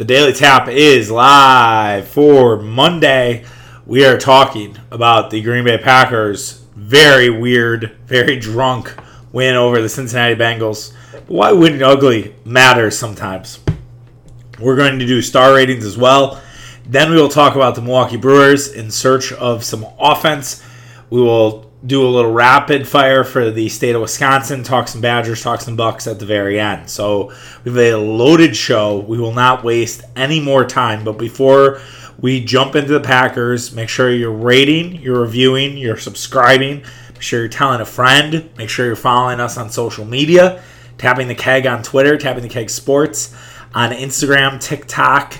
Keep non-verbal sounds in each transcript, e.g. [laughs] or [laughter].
The Daily Tap is live for Monday. We are talking about the Green Bay Packers' very weird, very drunk win over the Cincinnati Bengals. Why wouldn't ugly matter sometimes? We're going to do star ratings as well. Then we will talk about the Milwaukee Brewers in search of some offense. We will do a little rapid fire for the state of Wisconsin, talk some Badgers, talk some Bucks at the very end. So we have a loaded show. We will not waste any more time. But before we jump into the Packers, make sure you're rating, you're reviewing, you're subscribing. Make sure you're telling a friend. Make sure you're following us on social media. Tapping the Keg on Twitter, Tapping the Keg Sports on Instagram, TikTok,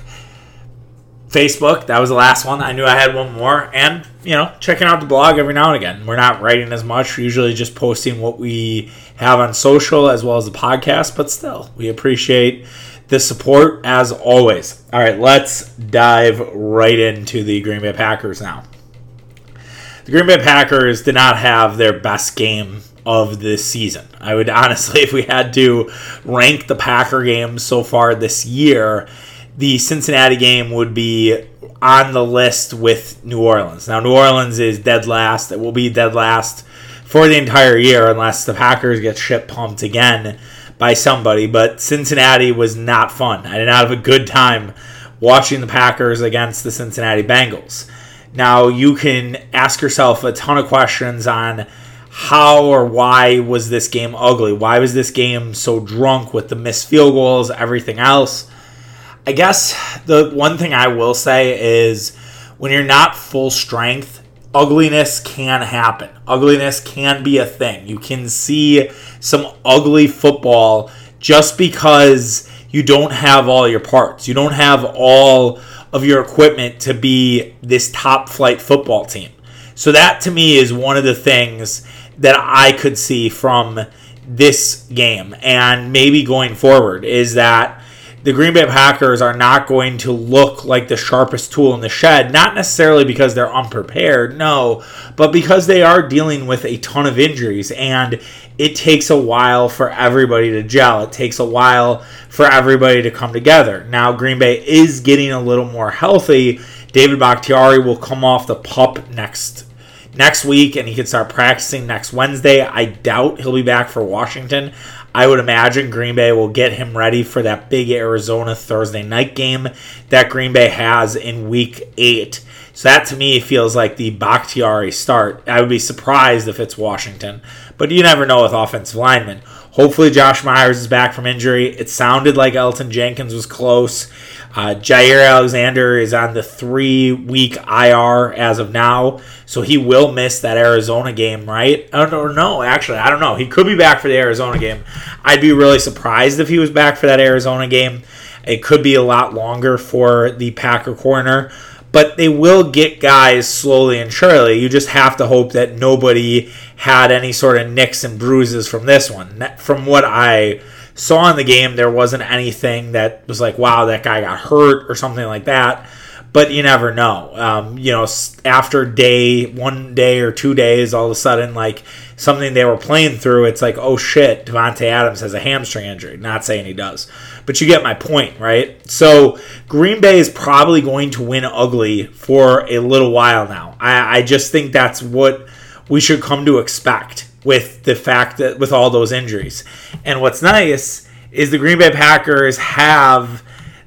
Facebook. That was the last one. I knew I had one more. And, you know, checking out the blog every now and again. We're not writing as much, We're usually just posting what we have on social as well as the podcast, but still, we appreciate the support as always. All right, let's dive right into the Green Bay Packers now. The Green Bay Packers did not have their best game of this season. I would [laughs] honestly, if we had to rank the Packer games so far this year, the Cincinnati game would be on the list with New Orleans. Now, New Orleans is dead last. It will be dead last for the entire year unless the Packers get shit pumped again by somebody. But Cincinnati was not fun. I did not have a good time watching the Packers against the Cincinnati Bengals. Now, you can ask yourself a ton of questions on how or why was this game ugly? Why was this game so drunk with the missed field goals, everything else? I guess the one thing I will say is when you're not full strength, ugliness can happen. Ugliness can be a thing. You can see some ugly football just because you don't have all your parts. You don't have all of your equipment to be this top flight football team. So that to me is one of the things that I could see from this game and maybe going forward is that the Green Bay Packers are not going to look like the sharpest tool in the shed, not necessarily because they're unprepared, no, but because they are dealing with a ton of injuries and it takes a while for everybody to gel. It takes a while for everybody to come together. Now, Green Bay is getting a little more healthy. David Bakhtiari will come off the pup next next week and he can start practicing next Wednesday. I doubt he'll be back for Washington. I would imagine Green Bay will get him ready for that big Arizona Thursday night game that Green Bay has in week eight. So that to me feels like the Bakhtiari start. I would be surprised if it's Washington, but you never know with offensive linemen. Hopefully, Josh Myers is back from injury. It sounded like Elgton Jenkins was close. Uh, Jaire Alexander is on the three week IR as of now, so he will miss that Arizona game, right? I don't know. Actually, I don't know. He could be back for the Arizona game. I'd be really surprised if he was back for that Arizona game. It could be a lot longer for the Packer corner, but they will get guys slowly and surely. You just have to hope that nobody had any sort of nicks and bruises from this one. From what I saw in the game there wasn't anything that was like, wow, that guy got hurt or something like that. But you never know. Um, you know, after day, one day or two days, all of a sudden, like something they were playing through, it's like, oh shit, Davante Adams has a hamstring injury. Not saying he does, but you get my point, right? So Green Bay is probably going to win ugly for a little while now. I, I just think that's what we should come to expect with the fact that with all those injuries. And what's nice is the Green Bay Packers have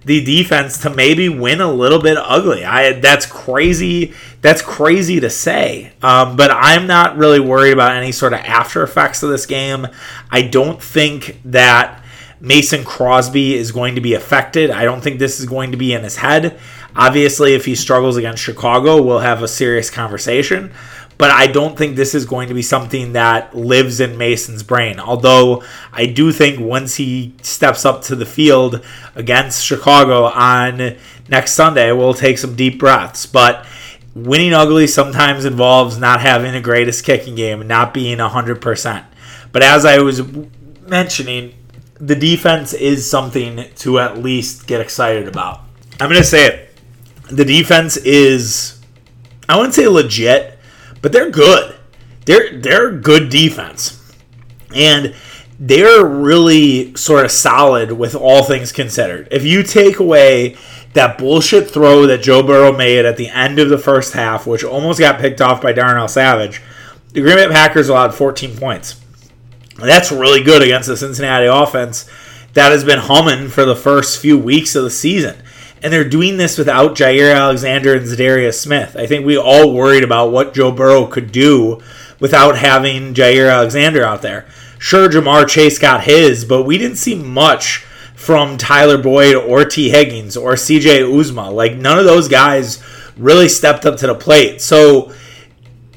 the defense to maybe win a little bit ugly. I that's crazy. That's crazy to say. Um, but I'm not really worried about any sort of after effects of this game. I don't think that Mason Crosby is going to be affected. I don't think this is going to be in his head. Obviously, if he struggles against Chicago, we'll have a serious conversation but I don't think this is going to be something that lives in Mason's brain. Although I do think once he steps up to the field against Chicago on next Sunday, we'll take some deep breaths. But winning ugly sometimes involves not having the greatest kicking game and not being 100%. But as I was mentioning, the defense is something to at least get excited about. I'm going to say it. The defense is, I wouldn't say legit, but they're good. They're they're good defense, and they're really sort of solid with all things considered. If you take away that bullshit throw that Joe Burrow made at the end of the first half, which almost got picked off by Darnell Savage, the Green Bay Packers allowed 14 points. That's really good against the Cincinnati offense that has been humming for the first few weeks of the season. And they're doing this without Jaire Alexander and Za'Darius Smith. I think we all worried about what Joe Burrow could do without having Jaire Alexander out there. Sure, Ja'Marr Chase got his, but we didn't see much from Tyler Boyd or Tee Higgins or CJ Uzomah. Like, none of those guys really stepped up to the plate. So,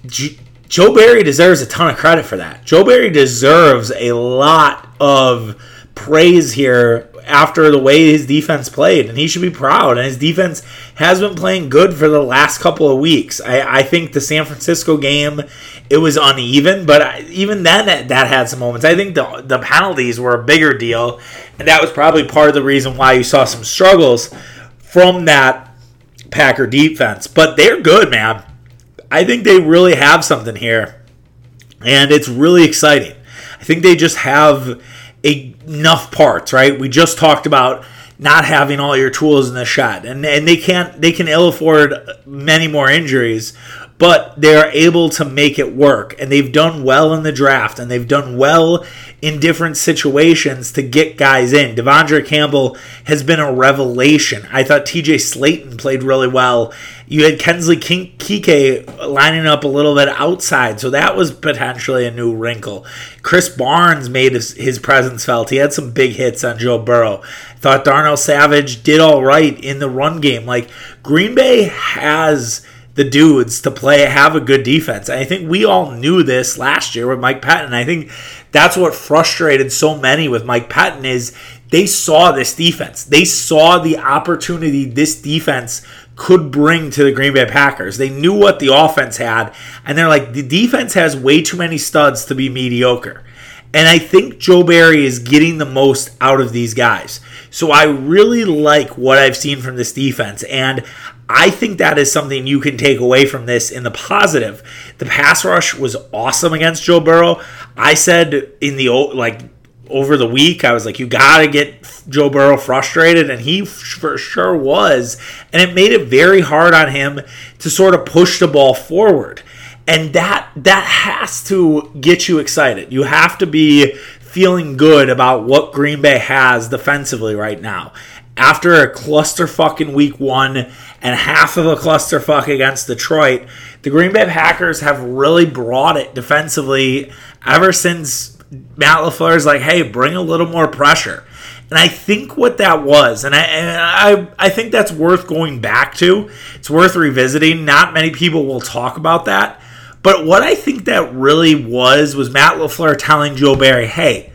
G- Joe Barry deserves a ton of credit for that. Joe Barry deserves a lot of praise here after the way his defense played, and he should be proud. And his defense has been playing good for the last couple of weeks. I, I think the San Francisco game it was uneven, but I, even then that, that had some moments. I think the the penalties were a bigger deal, and that was probably part of the reason why you saw some struggles from that Packer defense. But they're good, man. I think they really have something here, and it's really exciting. I think they just have enough parts, right? We just talked about not having all your tools in the shed, and and they can't they can ill afford many more injuries, but they're able to make it work, and they've done well in the draft, and they've done well in different situations to get guys in. De'Vondre Campbell has been a revelation. I thought TJ Slaton played really well. You had Kingsley Keke lining up a little bit outside, so that was potentially a new wrinkle. Krys Barnes made his, his presence felt. He had some big hits on Joe Burrow. Thought Darnell Savage did all right in the run game. Like Green Bay has the dudes to play have a good defense. I think we all knew this last year with Mike Pettine. I think that's what frustrated so many with Mike Pettine is they saw this defense. They saw the opportunity this defense could bring to the Green Bay Packers. They knew what the offense had, and they're like, the defense has way too many studs to be mediocre. And I think Joe Barry is getting the most out of these guys. So I really like what I've seen from this defense. And I think that is something you can take away from this in the positive. The pass rush was awesome against Joe Burrow. I said in the like over the week, I was like, you got to get Joe Burrow frustrated, and he for sure was. And it made it very hard on him to sort of push the ball forward. And that that has to get you excited. You have to be feeling good about what Green Bay has defensively right now after a cluster fucking week one and half of a clusterfuck against Detroit, the Green Bay Packers have really brought it defensively ever since Matt LaFleur is like, hey, bring a little more pressure. And I think what that was, and I, and I, I think that's worth going back to. It's worth revisiting. Not many people will talk about that. But what I think that really was was Matt LaFleur telling Joe Barry, hey,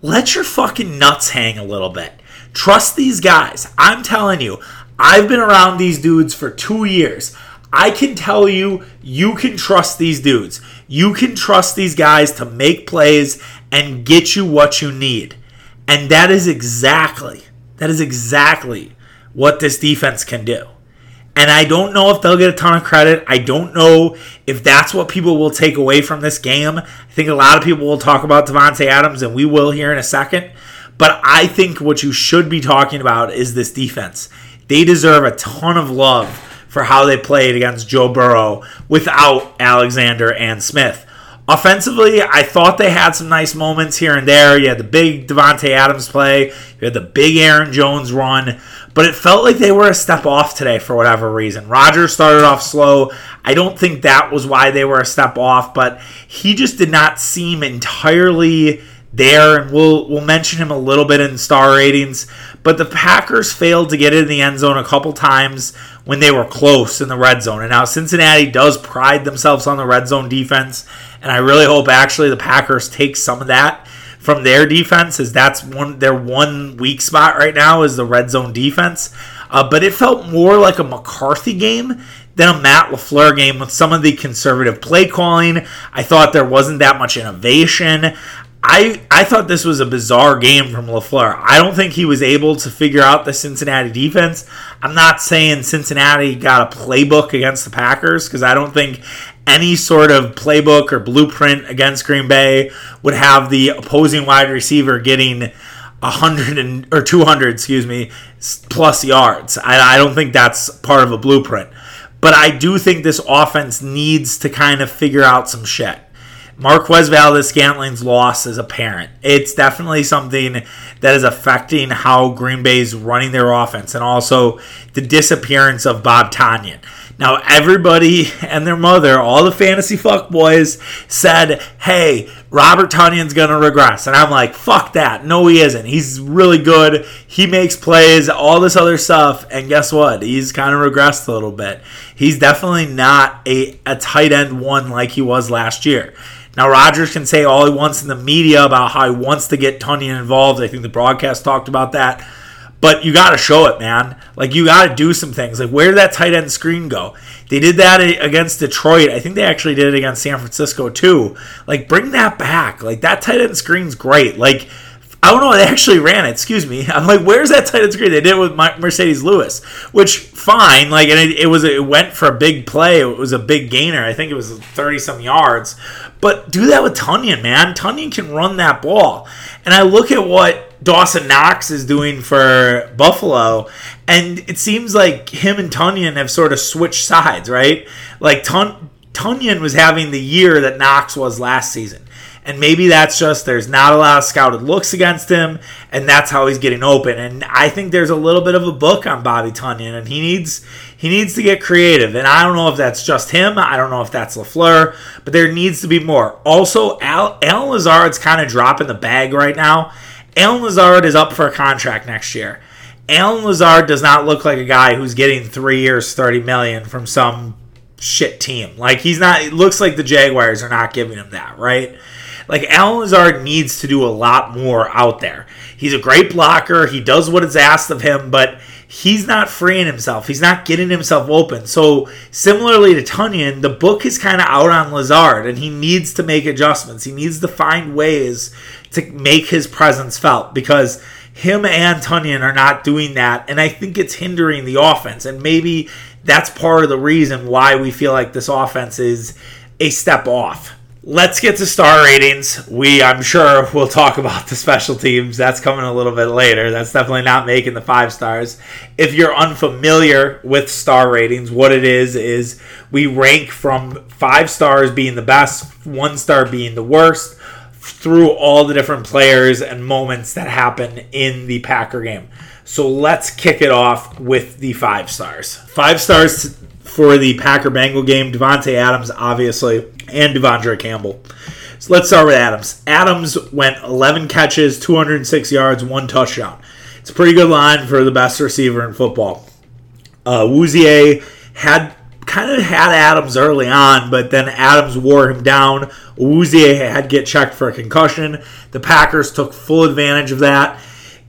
let your fucking nuts hang a little bit. Trust these guys. I'm telling you, I've been around these dudes for two years. I can tell you, you can trust these dudes. You can trust these guys to make plays and get you what you need. And that is exactly, that is exactly what this defense can do. And I don't know if they'll get a ton of credit. I don't know if that's what people will take away from this game. I think a lot of people will talk about Davante Adams, and we will here in a second. But I think what you should be talking about is this defense. They deserve a ton of love for how they played against Joe Burrow without Alexander and Smith. Offensively, I thought they had some nice moments here and there. You had the big Davante Adams play, you had the big Aaron Jones run, but it felt like they were a step off today for whatever reason. Rodgers started off slow. I don't think that was why they were a step off, but he just did not seem entirely there, and we'll we'll mention him a little bit in star ratings. But the Packers failed to get in the end zone a couple times when they were close in the red zone. And now Cincinnati does pride themselves on the red zone defense, and I really hope actually the Packers take some of that from their defense, as that's one their one weak spot right now is the red zone defense. Uh, but it felt more like a McCarthy game than a Matt LaFleur game with some of the conservative play calling. I thought there wasn't that much innovation. I I thought this was a bizarre game from LaFleur. I don't think he was able to figure out the Cincinnati defense. I'm not saying Cincinnati got a playbook against the Packers because I don't think any sort of playbook or blueprint against Green Bay would have the opposing wide receiver getting 100 and, or 200, excuse me, plus yards. I, I don't think that's part of a blueprint. But I do think this offense needs to kind of figure out some shit. Marquez Valdes-Scantling's loss is apparent. It's definitely something that is affecting how Green Bay's running their offense and also the disappearance of Bob Tonyan. Now, everybody [laughs] and their mother, all the fantasy fuck boys, said, hey, Robert Tonyan's going to regress. And I'm like, fuck that. No, he isn't. He's really good. He makes plays, all this other stuff. And guess what? He's kind of regressed a little bit. He's definitely not a, a tight end one like he was last year. Now, Rodgers can say all he wants in the media about how he wants to get Tonyan involved. I think the broadcast talked about that. But you got to show it, man. Like, you got to do some things. Like, where did that tight end screen go? They did that against Detroit. I think they actually did it against San Francisco, too. Like, bring that back. Like, that tight end screen's great. Like, I don't know. They actually ran it. Excuse me. I'm like, where's that tight end screen? They did it with Marcedes Lewis, which fine. Like, and it, it, was it went for a big play. It was a big gainer. I think it was 30 some yards. But do that with Tonyan, man. Tonyan can run that ball. And I look at what Dawson Knox is doing for Buffalo, and it seems like him and Tonyan have sort of switched sides, right? Like Tun- Tonyan was having the year that Knox was last season. And maybe that's just there's not a lot of scouted looks against him, and that's how he's getting open. And I think there's a little bit of a book on Bobby Tonyan, and he needs he needs to get creative. And I don't know if that's just him. I don't know if that's Lafleur, but there needs to be more. Also, Al, Allen Lazard's kind of dropping the bag right now. Allen Lazard is up for a contract next year. Allen Lazard does not look like a guy who's getting three years, thirty million from some shit team. Like he's not. It looks like the Jaguars are not giving him that, right? Like Allen Lazard needs to do a lot more out there. He's a great blocker. He does what is asked of him, but he's not freeing himself. He's not getting himself open. So similarly to Tonyan, the book is kind of out on Lazard, and he needs to make adjustments. He needs to find ways to make his presence felt because him and Tonyan are not doing that, and I think it's hindering the offense. And maybe that's part of the reason why we feel like this offense is a step off. Let's get to star ratings. We, I'm sure, will talk about the special teams. That's coming a little bit later. That's definitely not making the five stars. If you're unfamiliar with star ratings, what it is is we rank from five stars being the best, one star being the worst, through all the different players and moments that happen in the Packer game. So let's kick it off with the five stars. Five stars for the Packer Bengal game. Davante Adams, obviously, and De'Vondre Campbell. So let's start with Adams. Adams went 11 catches, 206 yards, one touchdown. It's a pretty good line for the best receiver in football. Uh, Awuzie had kind of had Adams early on, but then Adams wore him down. Awuzie had get checked for a concussion. The Packers took full advantage of that.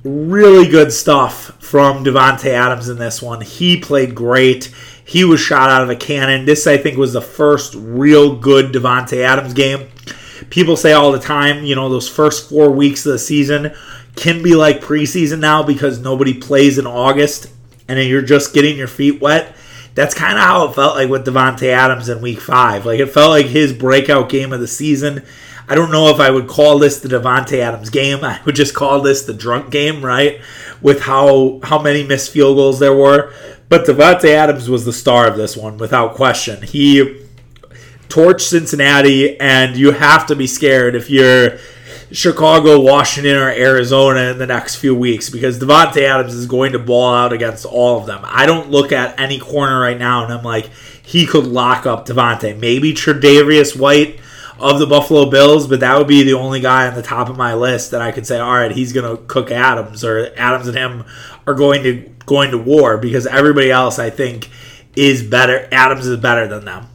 Really good stuff from Davante Adams in this one. He played great. He was shot out of a cannon. This, I think, was the first real good Davante Adams game. People say all the time, you know, those first four weeks of the season can be like preseason now because nobody plays in August and then you're just getting your feet wet. That's kind of how it felt like with Davante Adams in week five. Like it felt like his breakout game of the season. I don't know if I would call this the Davante Adams game. I would just call this the drunk game, right? With how how many missed field goals there were. But Davante Adams was the star of this one without question. He torched Cincinnati, and you have to be scared if you're Chicago, Washington, or Arizona in the next few weeks because Davante Adams is going to ball out against all of them. I don't look at any corner right now and I'm like, he could lock up Davante. Maybe Tre'Davious White of the Buffalo Bills, but that would be the only guy on the top of my list that I could say, all right, he's going to cook Adams, or Adams and him are going to going to war because everybody else I think is better. Adams is better than them.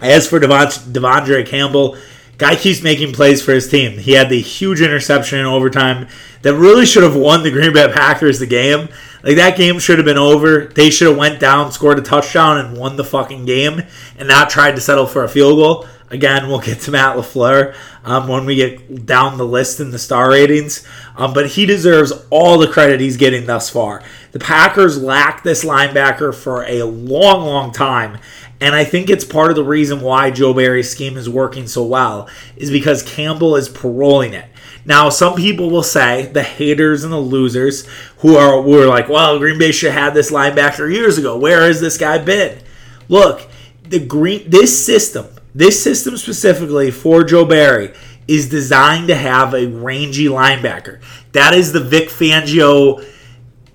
As for De'Vondre Campbell, guy keeps making plays for his team. He had the huge interception in overtime that really should have won the Green Bay Packers the game. Like that game should have been over. They should have went down, scored a touchdown, and won the fucking game, and not tried to settle for a field goal. Again, we'll get to Matt LaFleur um, when we get down the list in the star ratings. Um, but he deserves all the credit he's getting thus far. The Packers lacked this linebacker for a long, long time. And I think it's part of the reason why Joe Barry's scheme is working so well is because Campbell is paroling it. Now, some people will say, the haters and the losers, who are, who are like, well, Green Bay should have had this linebacker years ago. Where has this guy been? Look, the green this system this system specifically for Joe Barry is designed to have a rangy linebacker. That is the Vic Fangio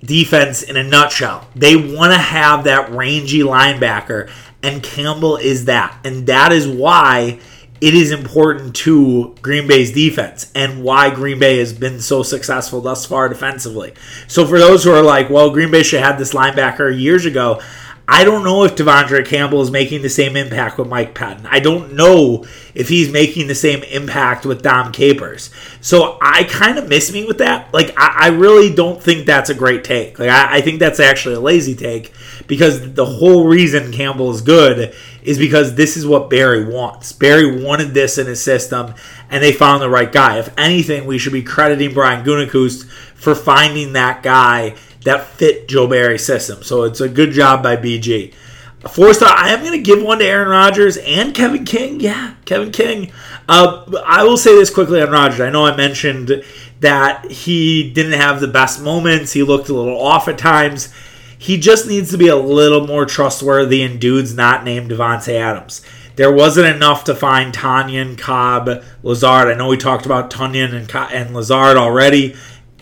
defense in a nutshell. They want to have that rangy linebacker, and Campbell is that. And that is why it is important to Green Bay's defense and why Green Bay has been so successful thus far defensively. So, for those who are like, well, Green Bay should have this linebacker years ago, I don't know if De'Vondre Campbell is making the same impact with Mike Pettine. I don't know if he's making the same impact with Dom Capers. So I kind of miss me with that. Like, I, I, really don't think that's a great take. Like, I, I think that's actually a lazy take because the whole reason Campbell is good is because this is what Barry wants. Barry wanted this in his system, and they found the right guy. If anything, we should be crediting Brian Gutekunst for finding that guy that fit Joe Barry's system. So it's a good job by BG. Four star. I am going to give one to Aaron Rodgers and Kevin King. Yeah, Kevin King. Uh, I will say this quickly on Rodgers. I know I mentioned that he didn't have the best moments. He looked a little off at times. He just needs to be a little more trustworthy in dudes not named Davante Adams. There wasn't enough to find Tonyan, Cobb, Lazard. I know we talked about Tonyan and, and Lazard already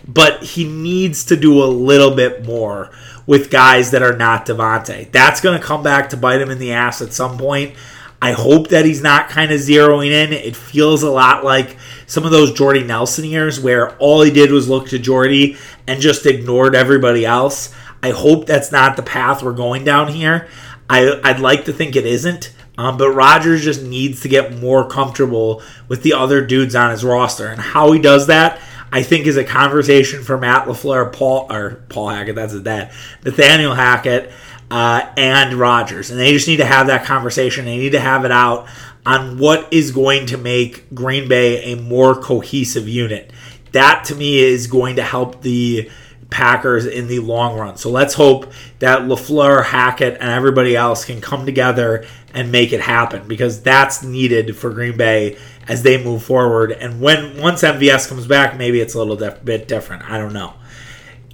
but he needs to do a little bit more with guys that are not Davante. That's going to come back to bite him in the ass at some point. I hope that he's not kind of zeroing in. It feels a lot like some of those Jordy Nelson years where all he did was look to Jordy and just ignored everybody else. I hope that's not the path we're going down here. I, I'd like to think it isn't. Um, but Rodgers just needs to get more comfortable with the other dudes on his roster. And how he does that, I think is a conversation for Matt LaFleur, Paul or Paul Hackett, that's his dad, Nathaniel Hackett, uh, and Rodgers, and they just need to have that conversation. They need to have it out on what is going to make Green Bay a more cohesive unit. That to me is going to help the Packers in the long run. So let's hope that LaFleur, Hackett, and everybody else can come together and make it happen because that's needed for Green Bay as they move forward. And when once MVS comes back, maybe it's a little dif- bit different. I don't know.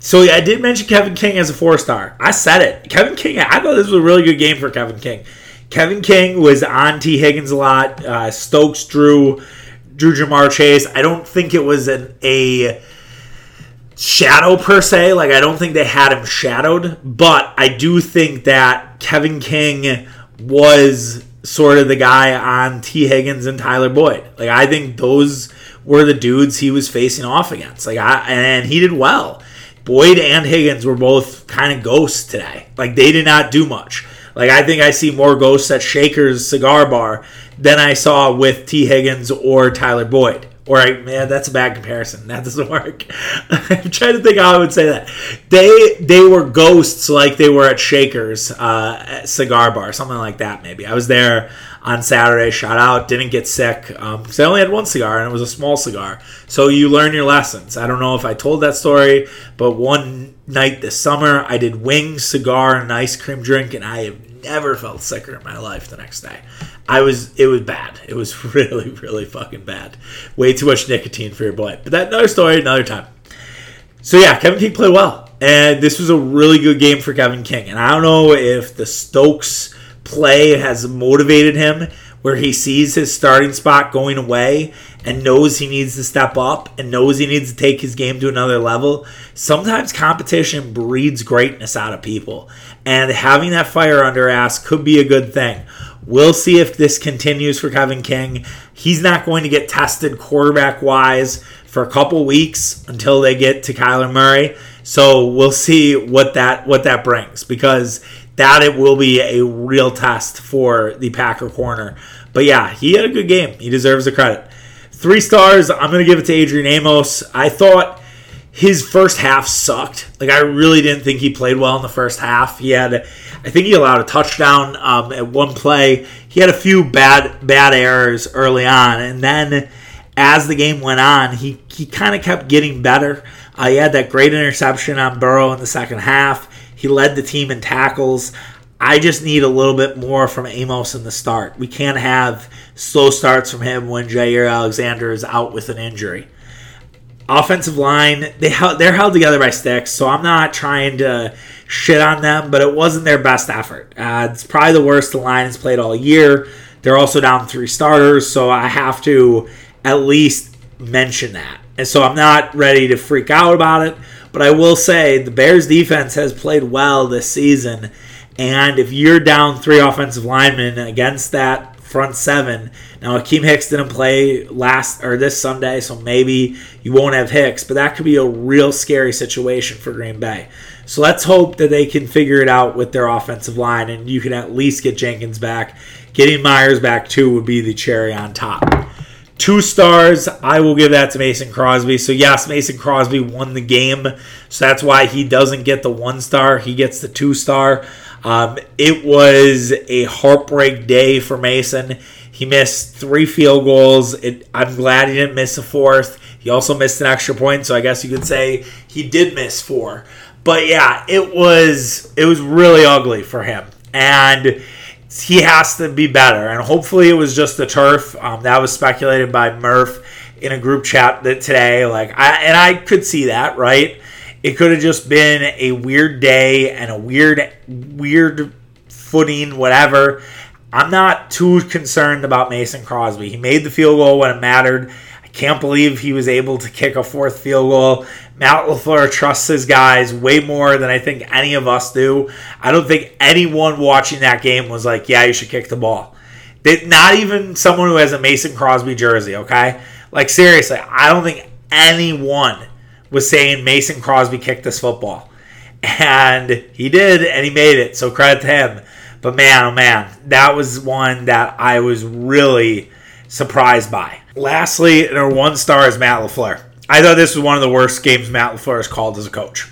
So yeah, I did mention Kevin King as a four star. I said it. Kevin King. I thought this was a really good game for Kevin King. Kevin King was on Tee Higgins a lot. Uh, Stokes drew drew Ja'Marr Chase. I don't think it was an a shadow per se. Like I don't think they had him shadowed, but I do think that Kevin King was sort of the guy on Tee Higgins and Tyler Boyd. Like I think those were the dudes he was facing off against. Like I and he did well. Boyd and Higgins were both kind of ghosts today. Like they did not do much. Like I think I see more ghosts at Shaker's cigar bar than I saw with Tee Higgins or Tyler Boyd. Or I, man, that's a bad comparison. That doesn't work. [laughs] I'm trying to think how I would say that. They they were ghosts like they were at Shaker's uh, cigar bar, something like that. Maybe I was there on Saturday. Shout out, didn't get sick because um, I only had one cigar and it was a small cigar. So you learn your lessons. I don't know if I told that story, but one night this summer I did wings, cigar, and ice cream drink, and I have never felt sicker in my life the next day. I was it was bad. It was [laughs] really really fucking bad. Way too much nicotine for your blood. But that another story, another time. So yeah, Kevin King played well, and this was a really good game for Kevin King. And I don't know if the Stokes play has motivated him, where he sees his starting spot going away and knows he needs to step up and knows he needs to take his game to another level. Sometimes competition breeds greatness out of people, and having that fire under ass could be a good thing. We'll see if this continues for Kevin King. He's not going to get tested quarterback wise for a couple weeks until they get to Kyler Murray. So we'll see what that what that brings because that it will be a real test for the Packer corner. But yeah, he had a good game. He deserves the credit. Three stars. I'm going to give it to Adrian Amos. I thought his first half sucked. Like I really didn't think he played well in the first half. He had, I think he allowed a touchdown um, at one play. He had a few bad bad errors early on, and then as the game went on, he he kind of kept getting better. Uh, he had that great interception on Burrow in the second half. He led the team in tackles. I just need a little bit more from Amos in the start. We can't have slow starts from him when Jaire Alexander is out with an injury offensive line they they're held together by sticks so i'm not trying to shit on them but it wasn't their best effort. Uh, it's probably the worst the line played all year. They're also down three starters so i have to at least mention that. And so i'm not ready to freak out about it but i will say the bears defense has played well this season and if you're down three offensive linemen against that front seven. Now, Akiem Hicks didn't play last or this Sunday, so maybe you won't have Hicks, but that could be a real scary situation for Green Bay. So let's hope that they can figure it out with their offensive line, and you can at least get Jenkins back. Getting Myers back too would be the cherry on top. Two stars, I will give that to Mason Crosby. So, yes, Mason Crosby won the game. So that's why he doesn't get the one star. He gets the two star. Um, it was a heartbreak day for Mason. He missed three field goals. It, I'm glad he didn't miss a fourth. He also missed an extra point, so I guess you could say he did miss four. But yeah, it was it was really ugly for him, and he has to be better. And hopefully, it was just the turf. Um, that was speculated by Murph in a group chat that today. Like, I and I could see that right. It could have just been a weird day and a weird, weird footing, whatever. I'm not too concerned about Mason Crosby. He made the field goal when it mattered. I can't believe he was able to kick a fourth field goal. Matt LaFleur trusts his guys way more than I think any of us do. I don't think anyone watching that game was like, yeah, you should kick the ball. They, not even someone who has a Mason Crosby jersey, okay? Like, seriously, I don't think anyone was saying Mason Crosby kicked this football. And he did, and he made it. So credit to him. But man, oh man, that was one that I was really surprised by. Lastly, our one star is Matt LaFleur. I thought this was one of the worst games Matt LaFleur has called as a coach.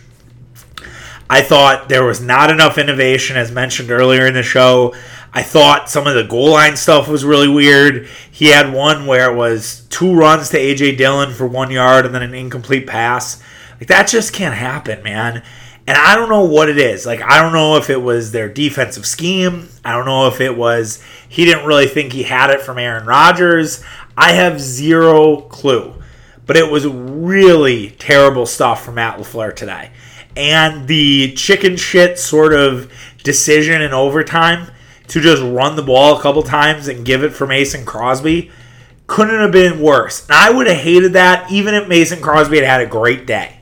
I thought there was not enough innovation, as mentioned earlier in the show. I thought some of the goal line stuff was really weird. He had one where it was two runs to AJ Dillon for one yard and then an incomplete pass. Like that just can't happen, man. And I don't know what it is. Like I don't know if it was their defensive scheme. I don't know if it was he didn't really think he had it from Aaron Rodgers. I have zero clue. But it was really terrible stuff from Matt LaFleur today. And the chicken shit sort of decision in overtime to just run the ball a couple times and give it for Mason Crosby couldn't have been worse. And I would have hated that even if Mason Crosby had had a great day.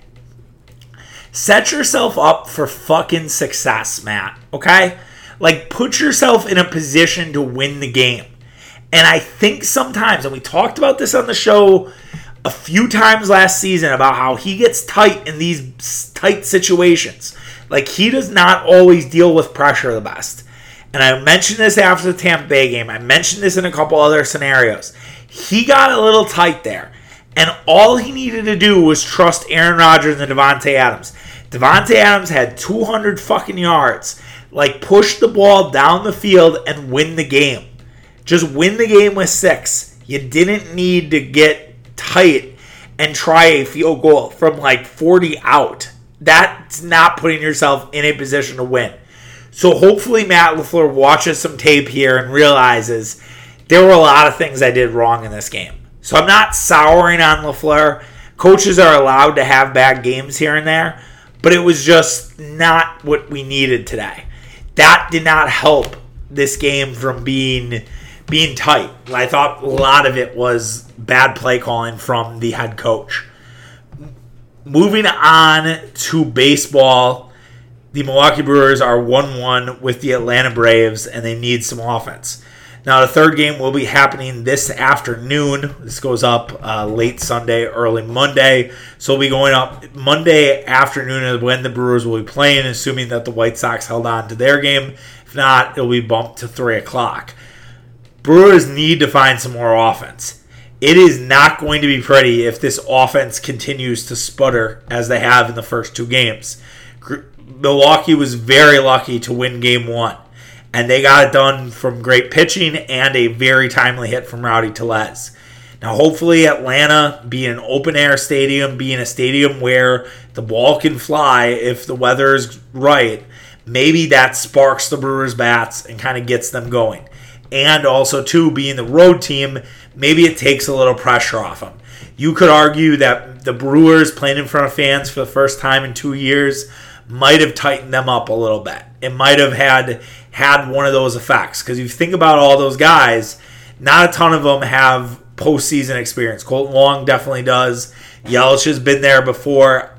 Set yourself up for fucking success, Matt. Okay? Like, put yourself in a position to win the game. And I think sometimes, and we talked about this on the show a few times last season about how he gets tight in these tight situations. Like, he does not always deal with pressure the best. And I mentioned this after the Tampa Bay game. I mentioned this in a couple other scenarios. He got a little tight there. And all he needed to do was trust Aaron Rodgers and Davante Adams. Davante Adams had 200 fucking yards. Like, push the ball down the field and win the game. Just win the game with six. You didn't need to get tight and try a field goal from like 40 out. That's not putting yourself in a position to win. So hopefully Matt LaFleur watches some tape here and realizes there were a lot of things I did wrong in this game. So I'm not souring on LaFleur. Coaches are allowed to have bad games here and there, but it was just not what we needed today. That did not help this game from being being tight. I thought a lot of it was bad play calling from the head coach. Moving on to baseball, the Milwaukee Brewers are 1 1 with the Atlanta Braves, and they need some offense. Now, the third game will be happening this afternoon. This goes up uh, late Sunday, early Monday. So we'll be going up Monday afternoon is when the Brewers will be playing, assuming that the White Sox held on to their game. If not, it'll be bumped to 3 o'clock. Brewers need to find some more offense. it is not going to be pretty if this offense continues to sputter as they have in the first two games. Milwaukee was very lucky to win game one, and they got it done from great pitching and a very timely hit from Rowdy Tellez. Now, hopefully, Atlanta being an open air stadium, being a stadium where the ball can fly if the weather is right, maybe that sparks the Brewers' bats and kind of gets them going. And also, too, being the road team, maybe it takes a little pressure off them. You could argue that the Brewers playing in front of fans for the first time in two years might have tightened them up a little bit. It might have had had one of those effects because you think about all those guys, not a ton of them have postseason experience. Kolten Wong definitely does. Yelich has been there before.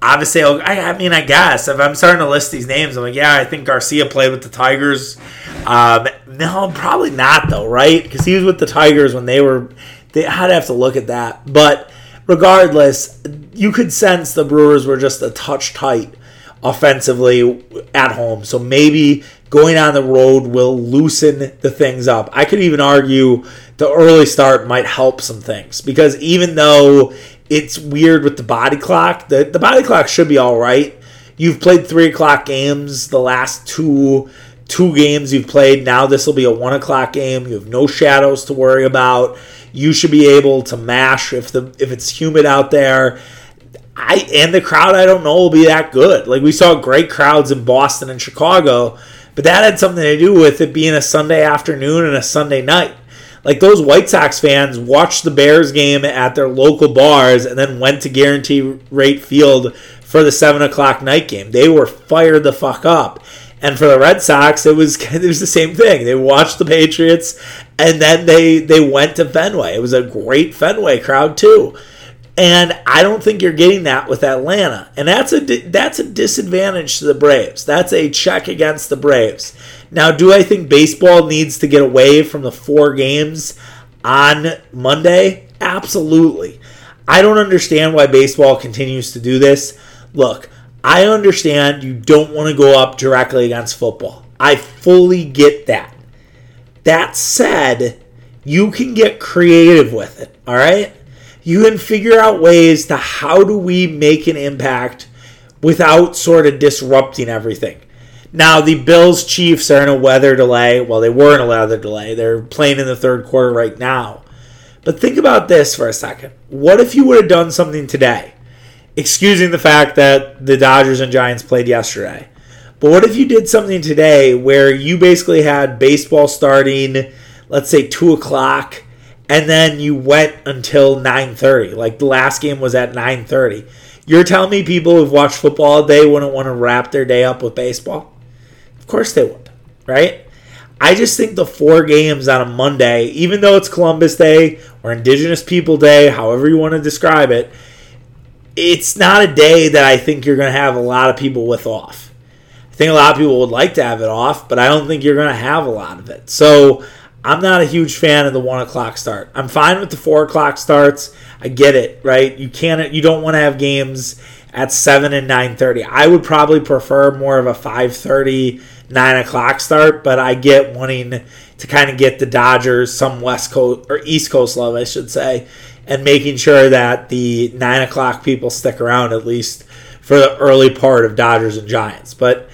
Obviously, I, I, mean, I guess if I'm starting to list these names, I'm like, yeah, I think Garcia played with the Tigers. Um, no, probably not though, right? Because he was with the Tigers when they were. They, I'd have to look at that, but regardless, you could sense the Brewers were just a touch tight offensively at home. So maybe going on the road will loosen the things up. I could even argue the early start might help some things because even though it's weird with the body clock, the, the body clock should be all right. You've played three o'clock games the last two two games you've played. Now this will be a one o'clock game. You have no shadows to worry about. You should be able to mash if the if it's humid out there I and the crowd I don't know will be that good. Like we saw great crowds in Boston and Chicago, but that had something to do with it being a Sunday afternoon and a Sunday night. Like those White Sox fans watched the Bears game at their local bars and then went to Guaranteed Rate Field for the seven o'clock night game. They were fired the fuck up. And for the Red Sox, it was [laughs] it was the same thing. They watched the Patriots, and then they they went to Fenway. It was a great Fenway crowd too. And I don't think you're getting that with Atlanta. And that's a that's a disadvantage to the Braves. That's a check against the Braves. Now, do I think baseball needs to get away from the four games on Monday? Absolutely. I don't understand why baseball continues to do this. Look, I understand you don't want to go up directly against football. I fully get that. That said, you can get creative with it, all right? You can figure out ways to how do we make an impact without sort of disrupting everything. Now, the Bills Chiefs are in a weather delay. Well, they were in a weather delay. They're playing in the third quarter right now. But think about this for a second. What if you would have done something today? Excusing the fact that the Dodgers and Giants played yesterday. But what if you did something today where you basically had baseball starting, let's say, 2 o'clock, and then you went until 9:30. Like the last game was at 9:30. You're telling me people who've watched football all day wouldn't want to wrap their day up with baseball? Of course they would, right? I just think the four games on a Monday, even though it's Columbus Day or Indigenous People Day, however you want to describe it, it's not a day that I think you're going to have a lot of people with off. I think a lot of people would like to have it off, but I don't think you're going to have a lot of it. So I'm not a huge fan of the one o'clock start. I'm fine with the four o'clock starts. I get it, right? You can't, you don't want to have games at seven and nine thirty. I would probably prefer more of a five thirty, nine o'clock start, but I get wanting to kind of get the Dodgers some West Coast or East Coast love, I should say, and making sure that the nine o'clock people stick around at least for the early part of Dodgers and Giants. But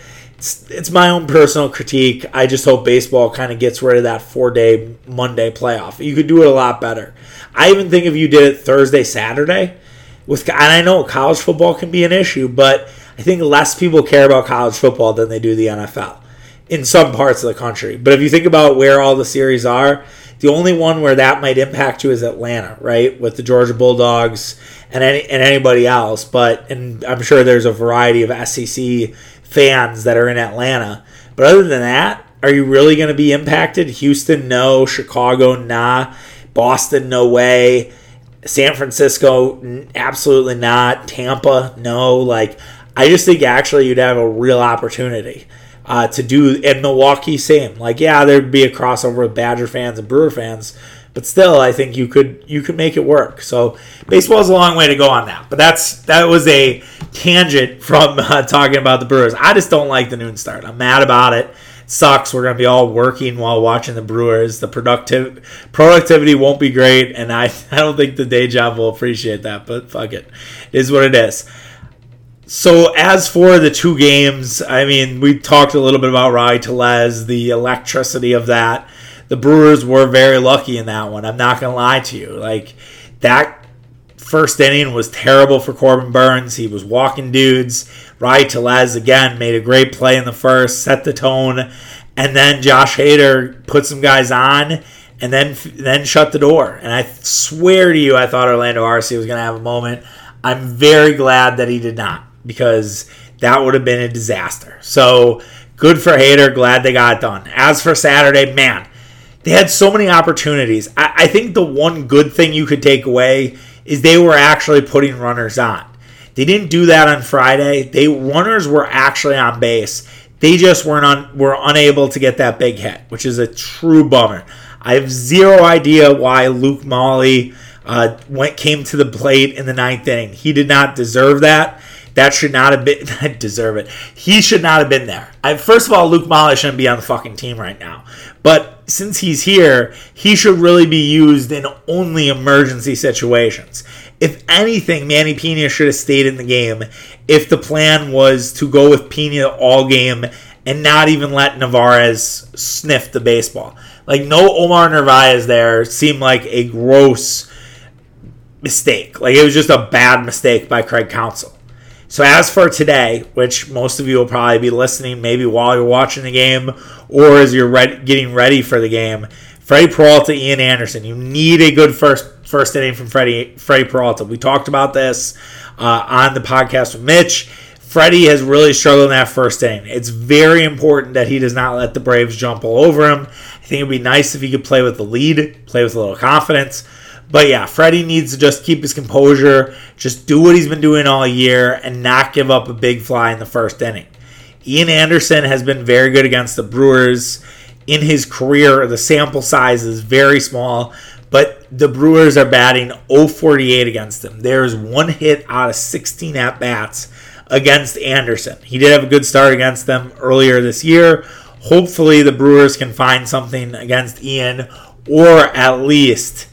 it's, it's my own personal critique. I just hope baseball kind of gets rid of that four day Monday playoff. You could do it a lot better. I even think if you did it Thursday, Saturday, with and I know college football can be an issue, but I think less people care about college football than they do the NFL in some parts of the country. But if you think about where all the series are, the only one where that might impact you is Atlanta, right? With the Georgia Bulldogs and any and anybody else. But and I'm sure there's a variety of SEC fans that are in Atlanta. But other than that, are you really going to be impacted? Houston, no. Chicago, nah. Boston, no way. San Francisco, absolutely not. Tampa, no. Like, I just think actually you'd have a real opportunity uh, to do. And Milwaukee, same. Like, yeah, there'd be a crossover with Badger fans and Brewer fans, but still, I think you could you could make it work. So baseball is a long way to go on that. But that's that was a tangent from uh, talking about the Brewers. I just don't like the noon start. I'm mad about it. sucks. We're gonna be all working while watching the Brewers. The productive productivity won't be great, and I [laughs] I don't think the day job will appreciate that. But fuck it, it is what it is. So as for the two games, I mean, we talked a little bit about Rowdy Tellez, the electricity of that. The Brewers were very lucky in that one. I'm not gonna lie to you. Like that first inning was terrible for Corbin Burnes. He was walking dudes. Rowdy Tellez again made a great play in the first, set the tone, and then Josh Hader put some guys on and then then shut the door. And I swear to you, I thought Orlando Arcia was going to have a moment. I'm very glad that he did not because that would have been a disaster. So good for Hader. Glad they got it done. As for Saturday, man, they had so many opportunities. I, I think the one good thing you could take away is they were actually putting runners on. They didn't do that on Friday. They runners were actually on base. They just weren't on were unable to get that big hit, which is a true bummer. I have zero idea why Luke Maile uh, went came to the plate in the ninth inning. He did not deserve that. That should not have been [laughs] deserve it. He should not have been there. I, first of all, Luke Maile shouldn't be on the fucking team right now. But since he's here, he should really be used in only emergency situations. If anything, Manny Pena should have stayed in the game if the plan was to go with Pena all game and not even let Narvaez sniff the baseball. Like no Omar Narvaez there seemed like a gross mistake. Like it was just a bad mistake by Craig Counsell. So as for today, which most of you will probably be listening maybe while you're watching the game or as you're getting ready for the game, Freddie Peralta, Ian Anderson. You need a good first first inning from Freddie Freddie Peralta. We talked about this uh, on the podcast with Mitch. Freddie has really struggled in that first inning. It's very important that he does not let the Braves jump all over him. I think it'd be nice if he could play with the lead, play with a little confidence. But yeah, Freddie needs to just keep his composure, just do what he's been doing all year, and not give up a big fly in the first inning. Ian Anderson has been very good against the Brewers in his career. The sample size is very small, but the Brewers are batting 048 against him. There's one hit out of 16 at bats against Anderson. He did have a good start against them earlier this year. Hopefully, the Brewers can find something against Ian or at least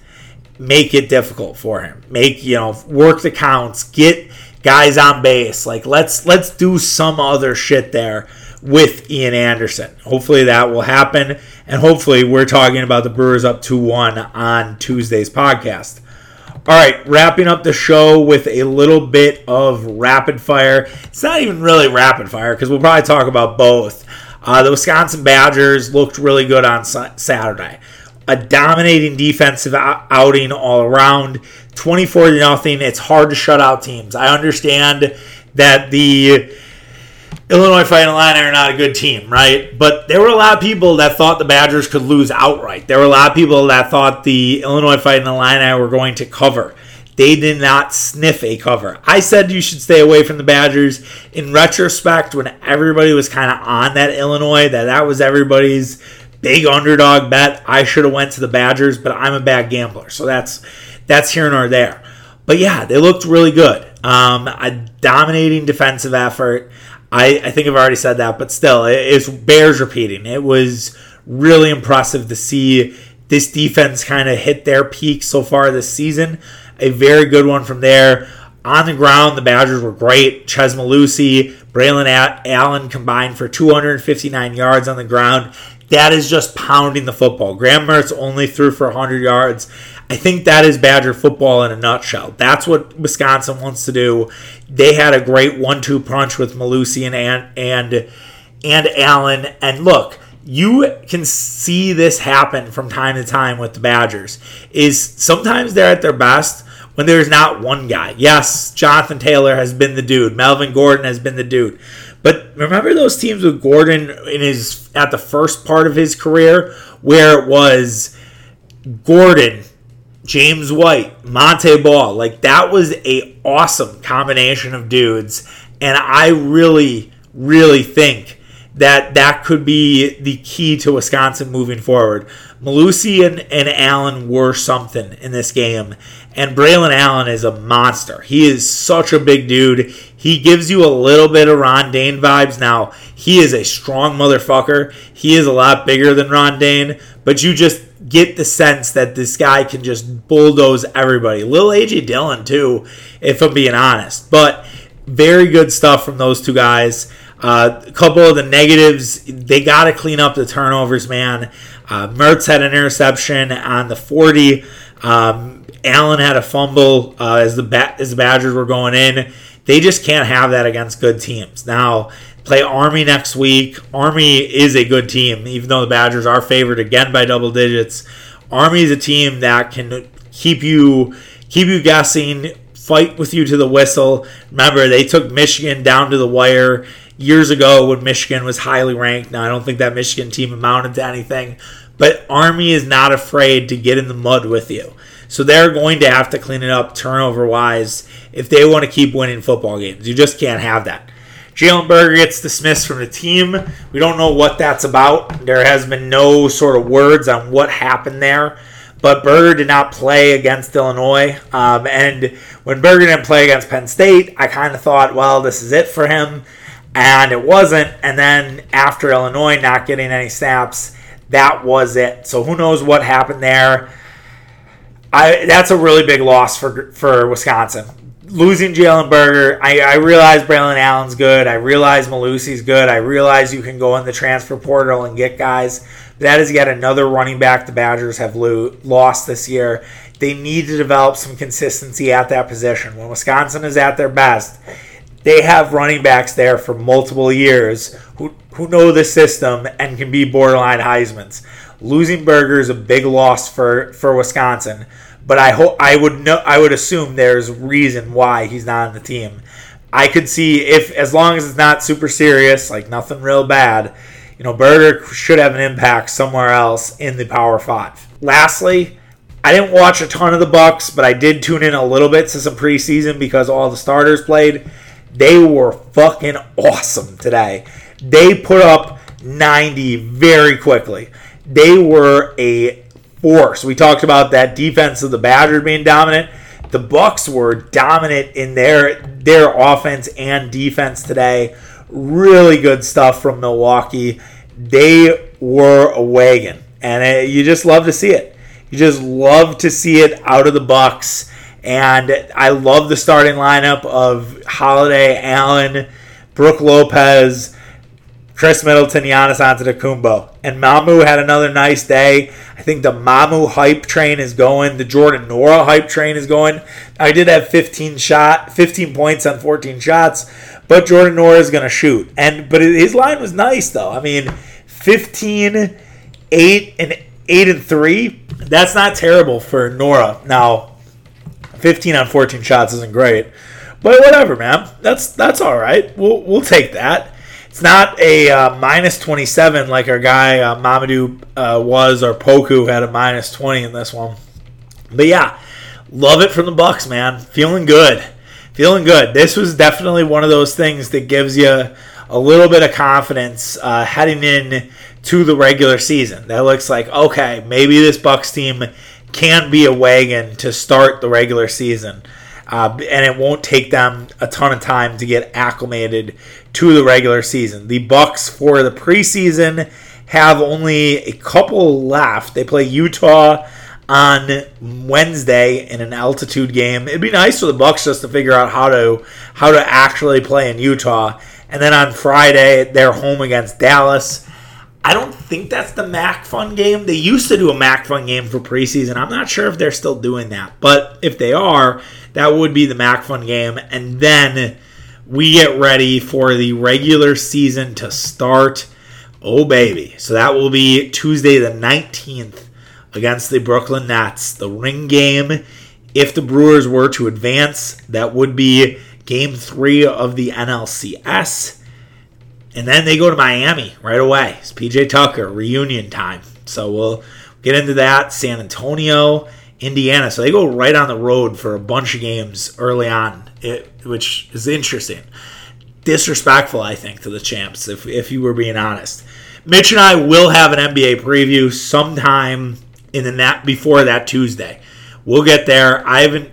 make it difficult for him. Make you know work the counts, get guys on base. Like let's let's do some other shit there with Ian Anderson. Hopefully that will happen, and hopefully we're talking about the Brewers up 2-1 on Tuesday's podcast. All right, wrapping up the show with a little bit of rapid fire. It's not even really rapid fire because we'll probably talk about both. Uh, the Wisconsin Badgers looked really good on Saturday a dominating defensive outing all around. 24 to nothing. It's hard to shut out teams. I understand that the Illinois Fighting Illini are not a good team, right? But there were a lot of people that thought the Badgers could lose outright. There were a lot of people that thought the Illinois Fighting Illini were going to cover. They did not sniff a cover. I said you should stay away from the Badgers. In retrospect, when everybody was kind of on that Illinois, that that was everybody's big underdog bet. I should have went to the Badgers, but I'm a bad gambler, so that's that's here nor there. But yeah, they looked really good. Um, a dominating defensive effort. I, I think I've already said that, but still, it, it bears repeating. It was really impressive to see this defense kind of hit their peak so far this season. A very good one from there. On the ground, the Badgers were great. Chez Mellusi, Braylon Allen combined for 259 yards on the ground. That is just pounding the football. Graham Mertz only threw for 100 yards. I think that is Badger football in a nutshell. That's what Wisconsin wants to do. They had a great one-two punch with Mellusi and and and Allen. And look, you can see this happen from time to time with the Badgers. Is sometimes they're at their best when there's not one guy. Yes, Jonathan Taylor has been the dude. Melvin Gordon has been the dude. But remember those teams with Gordon in his at the first part of his career where it was Gordon, James White, Montee Ball. Like that was a awesome combination of dudes, and I really, really think that that could be the key to Wisconsin moving forward. Mellusi and, and Allen were something in this game, and Braylon Allen is a monster. He is such a big dude. He gives you a little bit of Ron Dayne vibes. Now, he is a strong motherfucker. He is a lot bigger than Ron Dayne, but you just get the sense that this guy can just bulldoze everybody. Lil AJ Dillon, too, if I'm being honest. But very good stuff from those two guys. Uh, a couple of the negatives, they got to clean up the turnovers, man. Uh, Mertz had an interception on the 40. Um, Allen had a fumble uh, as the ba- as the Badgers were going in. They just can't have that against good teams. Now play Army next week. Army is a good team, even though the Badgers are favored again by double digits. Army is a team that can keep you keep you guessing, fight with you to the whistle. Remember, they took Michigan down to the wire years ago when Michigan was highly ranked. Now, I don't think that Michigan team amounted to anything, but Army is not afraid to get in the mud with you. So they're going to have to clean it up turnover wise if they want to keep winning football games. You just can't have that. Jalen Berger gets dismissed from the team. We don't know what that's about. There has been no sort of words on what happened there. But Berger did not play against Illinois. Um, and when Berger didn't play against Penn State, I kind of thought, well, this is it for him and it wasn't. And then after Illinois not getting any snaps, that was it. So who knows what happened there? I that's a really big loss for for Wisconsin. Losing Jalen Berger, I, I realize Braylon Allen's good. I realize Mellusi's good. I realize you can go in the transfer portal and get guys. That is yet another running back the Badgers have lo- lost this year. They need to develop some consistency at that position. When Wisconsin is at their best, they have running backs there for multiple years who, who know the system and can be borderline Heisman's. Losing Berger is a big loss for, for Wisconsin, but I hope I would know I would assume there's reason why he's not on the team. I could see if as long as it's not super serious, like nothing real bad, you know, Berger should have an impact somewhere else in the Power Five. Lastly, I didn't watch a ton of the Bucks, but I did tune in a little bit to some preseason because all the starters played. They were fucking awesome today. They put up 90 very quickly. They were a force. We talked about that defense of the Badgers being dominant. The Bucks were dominant in their their offense and defense today. Really good stuff from Milwaukee. They were a wagon, and it, you just love to see it. You just love to see it out of the Bucks. And I love the starting lineup of Holiday, Allen, Brook Lopez, Khris Middleton, Giannis Antetokounmpo. And Mamu had another nice day. I think the Mamu hype train is going. The Jordan Nwora hype train is going. I did have 15 shot, 15 points on 14 shots, but Jordan Nwora is going to shoot. And but his line was nice though. I mean, 15, 8 and 8 and 3. That's not terrible for Nwora. Now, 15 on 14 shots isn't great, but whatever, man. That's that's all right. We'll we'll take that. It's not a uh, minus 27 like our guy uh, Mamadou uh, was, or Poku had a minus 20 in this one. But yeah, love it from the Bucks, man. Feeling good, feeling good. This was definitely one of those things that gives you a little bit of confidence uh, heading in to the regular season. That looks like okay, maybe this Bucks team can be a wagon to start the regular season. Uh, and it won't take them a ton of time to get acclimated to the regular season. The Bucks for the preseason have only a couple left. They play Utah on Wednesday in an altitude game. It'd be nice for the Bucks just to figure out how to how to actually play in Utah. And then on Friday, they're home against Dallas. I don't think that's the MACC Fund game. They used to do a MACC Fund game for preseason. I'm not sure if they're still doing that, but if they are, that would be the MACC Fund game. And then we get ready for the regular season to start. Oh, baby. So that will be Tuesday the 19th against the Brooklyn Nets. The ring game. If the Brewers were to advance, that would be game three of the NLCS. And then they go to Miami right away. It's PJ Tucker, reunion time. So we'll get into that. San Antonio, Indiana. So they go right on the road for a bunch of games early on, it, which is interesting. disrespectful, I think, to the champs, if, if you were being honest. Mitch and I will have an NBA preview sometime in the nap before that Tuesday. We'll get there. I haven't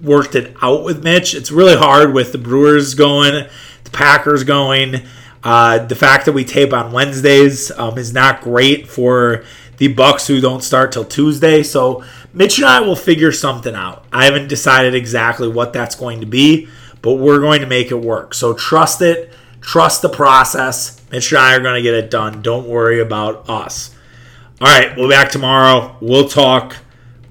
worked it out with Mitch. It's really hard with the Brewers going, the Packers going. Uh, the fact that we tape on Wednesdays um, is not great for the Bucks who don't start till Tuesday. So Mitch and I will figure something out. I haven't decided exactly what that's going to be, but we're going to make it work. So trust it, trust the process. Mitch and I are going to get it done. Don't worry about us. All right, we'll be back tomorrow. We'll talk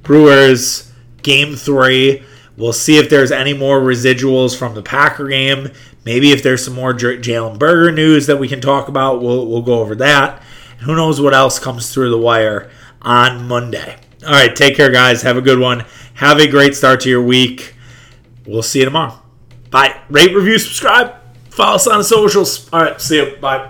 Brewers game three. We'll see if there's any more residuals from the Packer game. Maybe if there's some more Jalen Berger news that we can talk about, we'll, we'll go over that. Who knows what else comes through the wire on Monday. All right, take care, guys. Have a good one. Have a great start to your week. We'll see you tomorrow. Bye. Rate, review, subscribe. Follow us on the socials. All right, see you. Bye.